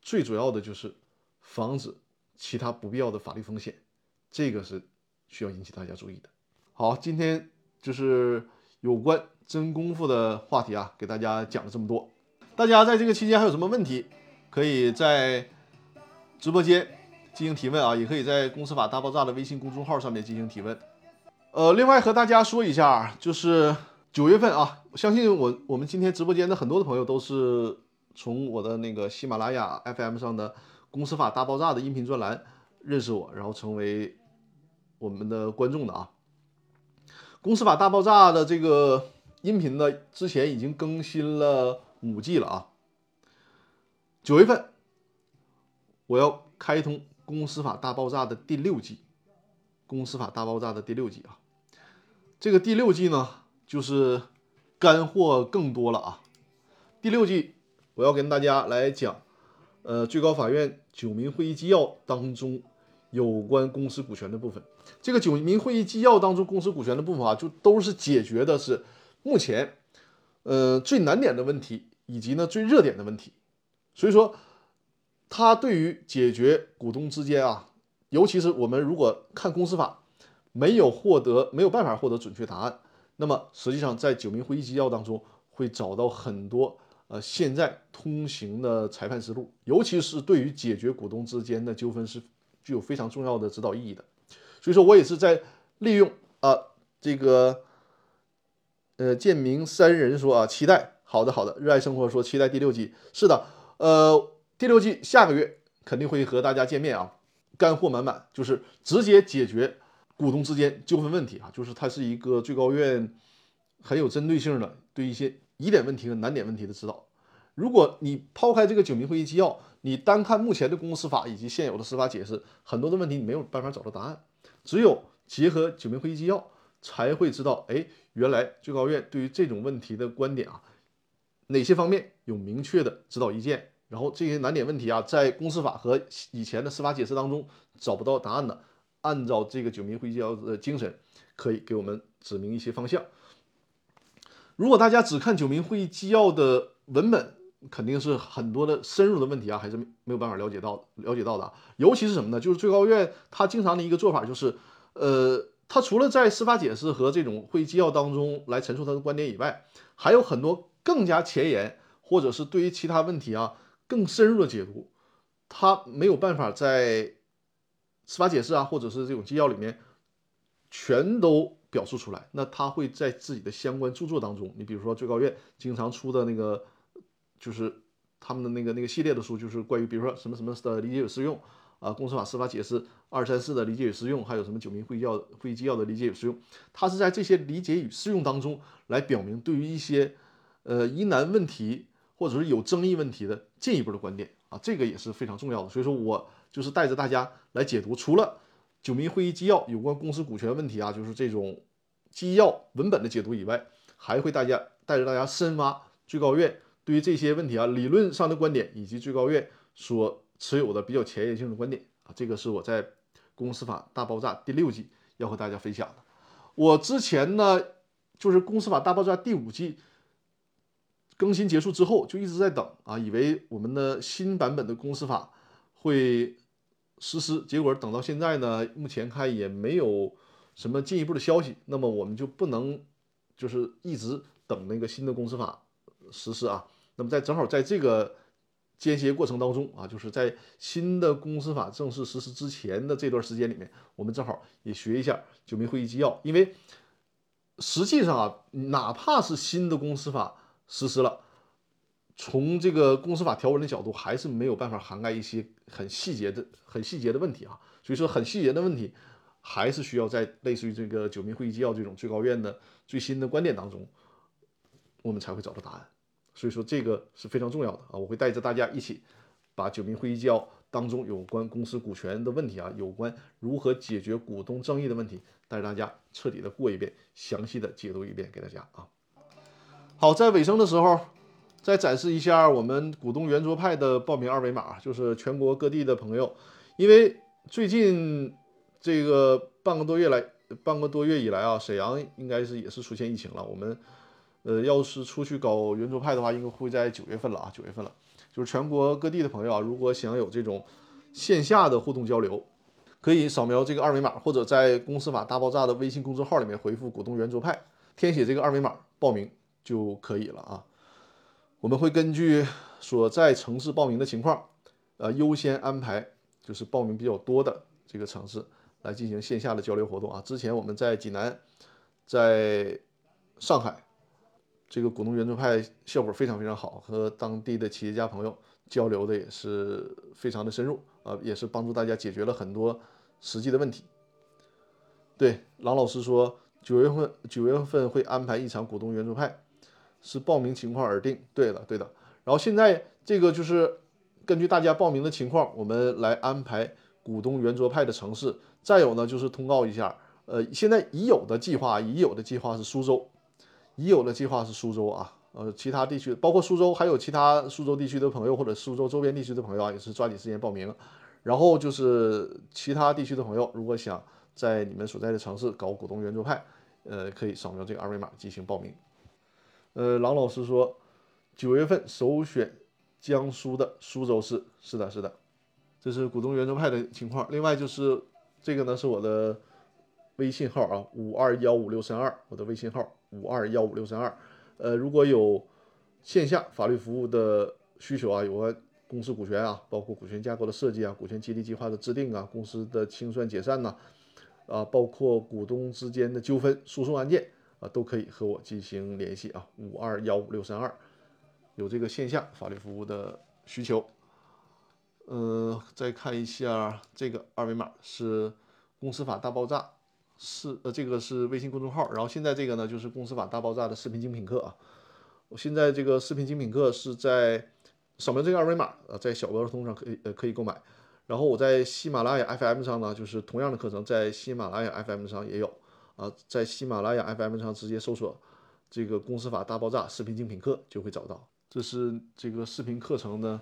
最主要的就是防止其他不必要的法律风险，这个是需要引起大家注意的。好，今天就是有关真功夫的话题啊，给大家讲了这么多。大家在这个期间还有什么问题，可以在直播间进行提问啊，也可以在公司法大爆炸的微信公众号上面进行提问。呃，另外和大家说一下，就是。九月份啊，相信我我们今天直播间的很多的朋友都是从我的那个喜马拉雅 FM 上的《公司法大爆炸》的音频专栏认识我，然后成为我们的观众的啊。《公司法大爆炸》的这个音频呢，之前已经更新了五季了啊。九月份我要开通《公司法大爆炸》的第六季，《公司法大爆炸》的第六季啊。这个第六季呢。就是干货更多了啊！第六季我要跟大家来讲，呃，最高法院九民会议纪要当中有关公司股权的部分。这个九民会议纪要当中公司股权的部分啊，就都是解决的是目前呃最难点的问题，以及呢最热点的问题。所以说，它对于解决股东之间啊，尤其是我们如果看公司法，没有获得没有办法获得准确答案。那么实际上，在九民会议纪要当中会找到很多呃现在通行的裁判思路，尤其是对于解决股东之间的纠纷是具有非常重要的指导意义的。所以说我也是在利用啊这个呃建明三人说啊期待好的好的热爱生活说期待第六季是的呃第六季下个月肯定会和大家见面啊干货满满就是直接解决。股东之间纠纷问题啊，就是它是一个最高院很有针对性的对一些疑点问题和难点问题的指导。如果你抛开这个九民会议纪要，你单看目前的公司法以及现有的司法解释，很多的问题你没有办法找到答案。只有结合九民会议纪要，才会知道，哎，原来最高院对于这种问题的观点啊，哪些方面有明确的指导意见，然后这些难点问题啊，在公司法和以前的司法解释当中找不到答案的。按照这个九民会议纪要的精神，可以给我们指明一些方向。如果大家只看九民会议纪要的文本，肯定是很多的深入的问题啊，还是没有办法了解到了解到的。尤其是什么呢？就是最高院他经常的一个做法，就是呃，他除了在司法解释和这种会议纪要当中来陈述他的观点以外，还有很多更加前沿，或者是对于其他问题啊更深入的解读，他没有办法在。司法解释啊，或者是这种纪要里面，全都表述出来。那他会在自己的相关著作当中，你比如说最高院经常出的那个，就是他们的那个那个系列的书，就是关于比如说什么什么的理解与适用啊，公司法司法解释二三四的理解与适用，还有什么九民会议要会议纪要的理解与适用，他是在这些理解与适用当中来表明对于一些呃疑难问题或者是有争议问题的进一步的观点啊，这个也是非常重要的。所以说我。就是带着大家来解读，除了九民会议纪要有关公司股权问题啊，就是这种纪要文本的解读以外，还会大家带着大家深挖最高院对于这些问题啊理论上的观点，以及最高院所持有的比较前沿性的观点啊。这个是我在公司法大爆炸第六季要和大家分享的。我之前呢，就是公司法大爆炸第五季更新结束之后，就一直在等啊，以为我们的新版本的公司法会。实施结果等到现在呢，目前看也没有什么进一步的消息，那么我们就不能就是一直等那个新的公司法实施啊。那么在正好在这个间歇过程当中啊，就是在新的公司法正式实施之前的这段时间里面，我们正好也学一下九民会议纪要，因为实际上啊，哪怕是新的公司法实施了，从这个公司法条文的角度，还是没有办法涵盖一些很细节的、很细节的问题啊。所以说，很细节的问题，还是需要在类似于这个九民会议纪要这种最高院的最新的观点当中，我们才会找到答案。所以说这个是非常重要的啊！我会带着大家一起把九民会议纪要当中有关公司股权的问题啊，有关如何解决股东争议的问题，带着大家彻底的过一遍，详细的解读一遍给大家啊。好，在尾声的时候，再展示一下我们股东圆桌派的报名二维码，就是全国各地的朋友，因为最近这个半个多月来，半个多月以来啊，沈阳应该是也是出现疫情了，我们。呃，要是出去搞圆桌派的话，应该会在九月份了啊，九月份了。就是全国各地的朋友啊，如果想有这种线下的互动交流，可以扫描这个二维码，或者在公司法大爆炸的微信公众号里面回复“股东圆桌派”，填写这个二维码报名就可以了啊。我们会根据所在城市报名的情况，呃，优先安排就是报名比较多的这个城市来进行线下的交流活动啊。之前我们在济南，在上海。这个股东圆桌派效果非常非常好，和当地的企业家朋友交流的也是非常的深入啊，也是帮助大家解决了很多实际的问题。对，郎老师说九月份九月份会安排一场股东圆桌派，是报名情况而定。对的，对的。然后现在这个就是根据大家报名的情况，我们来安排股东圆桌派的城市。再有呢，就是通告一下，呃，现在已有的计划，已有的计划是苏州。已有的计划是苏州啊，呃，其他地区包括苏州，还有其他苏州地区的朋友或者苏州周边地区的朋友啊，也是抓紧时间报名。然后就是其他地区的朋友，如果想在你们所在的城市搞股东圆桌派，呃，可以扫描这个二维码进行报名。呃，郎老师说，九月份首选江苏的苏州市，是的，是的，这是股东圆桌派的情况。另外就是这个呢，是我的微信号啊，五二幺五六三二，我的微信号。五二幺五六三二，呃，如果有线下法律服务的需求啊，有关公司股权啊，包括股权架构的设计啊，股权激励计划的制定啊，公司的清算解散呐，啊，包括股东之间的纠纷诉讼案件啊，都可以和我进行联系啊。五二幺五六三二，有这个线下法律服务的需求。嗯，再看一下这个二维码是公司法大爆炸。是呃，这个是微信公众号，然后现在这个呢就是公司法大爆炸的视频精品课啊。我现在这个视频精品课是在扫描这个二维码啊，在小额儿童上可以呃可以购买。然后我在喜马拉雅 FM 上呢，就是同样的课程在喜马拉雅 FM 上也有啊，在喜马拉雅 FM 上直接搜索这个公司法大爆炸视频精品课就会找到。这是这个视频课程呢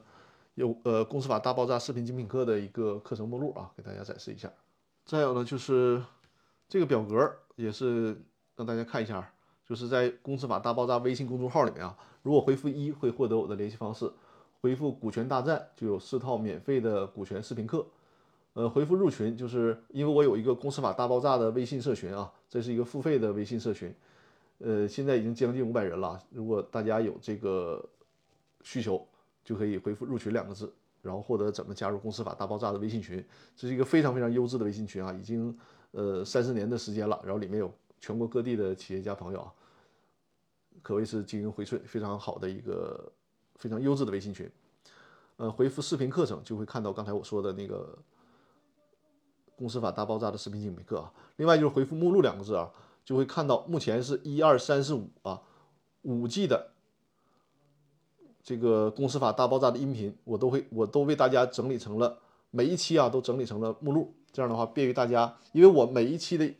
有呃公司法大爆炸视频精品课的一个课程目录啊，给大家展示一下。再有呢就是。这个表格也是让大家看一下，就是在《公司法大爆炸》微信公众号里面啊，如果回复一会获得我的联系方式，回复“股权大战”就有四套免费的股权视频课，呃，回复入群就是因为我有一个《公司法大爆炸》的微信社群啊，这是一个付费的微信社群，呃，现在已经将近五百人了，如果大家有这个需求，就可以回复“入群”两个字，然后获得怎么加入《公司法大爆炸》的微信群，这是一个非常非常优质的微信群啊，已经。呃，三十年的时间了，然后里面有全国各地的企业家朋友啊，可谓是经营荟萃，非常好的一个非常优质的微信群。呃，回复视频课程就会看到刚才我说的那个公司法大爆炸的视频精品课啊。另外就是回复目录两个字啊，就会看到目前是一二三四五啊五 G 的这个公司法大爆炸的音频，我都会我都为大家整理成了每一期啊都整理成了目录。这样的话便于大家，因为我每一期的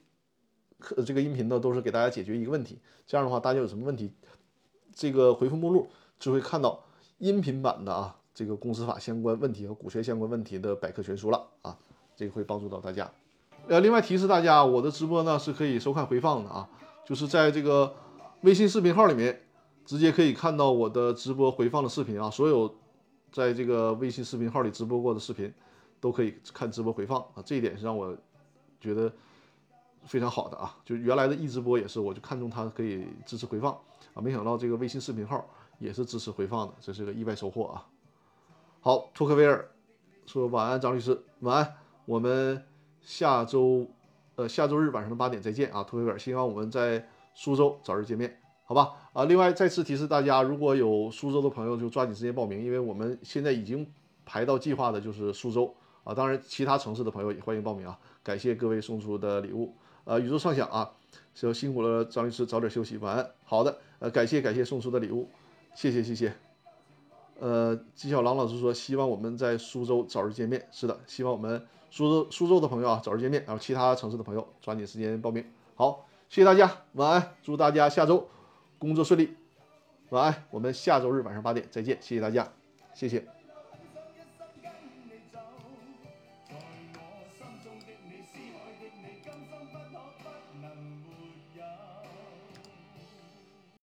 课这个音频呢都是给大家解决一个问题。这样的话，大家有什么问题，这个回复目录就会看到音频版的啊这个公司法相关问题和股权相关问题的百科全书了啊，这个会帮助到大家。呃，另外提示大家，我的直播呢是可以收看回放的啊，就是在这个微信视频号里面直接可以看到我的直播回放的视频啊，所有在这个微信视频号里直播过的视频。都可以看直播回放啊，这一点是让我觉得非常好的啊。就原来的易直播也是，我就看中它可以支持回放啊，没想到这个微信视频号也是支持回放的，这是个意外收获啊。好，托克维尔说晚安，张律师，晚安。我们下周呃下周日晚上的八点再见啊，托克维尔，希望我们在苏州早日见面，好吧？啊，另外再次提示大家，如果有苏州的朋友就抓紧时间报名，因为我们现在已经排到计划的就是苏州啊，当然其他城市的朋友也欢迎报名啊。感谢各位送出的礼物，呃，宇宙畅想啊，说辛苦了，张律师早点休息，晚安。好的，呃，感谢感谢送出的礼物，谢谢谢谢。呃，纪晓岚老师说希望我们在苏州早日见面，是的，希望我们苏州苏州的朋友啊早日见面，然后其他城市的朋友抓紧时间报名。好，谢谢大家，晚安，祝大家下周工作顺利，晚安，我们下周日晚上八点再见，谢谢大家，谢谢。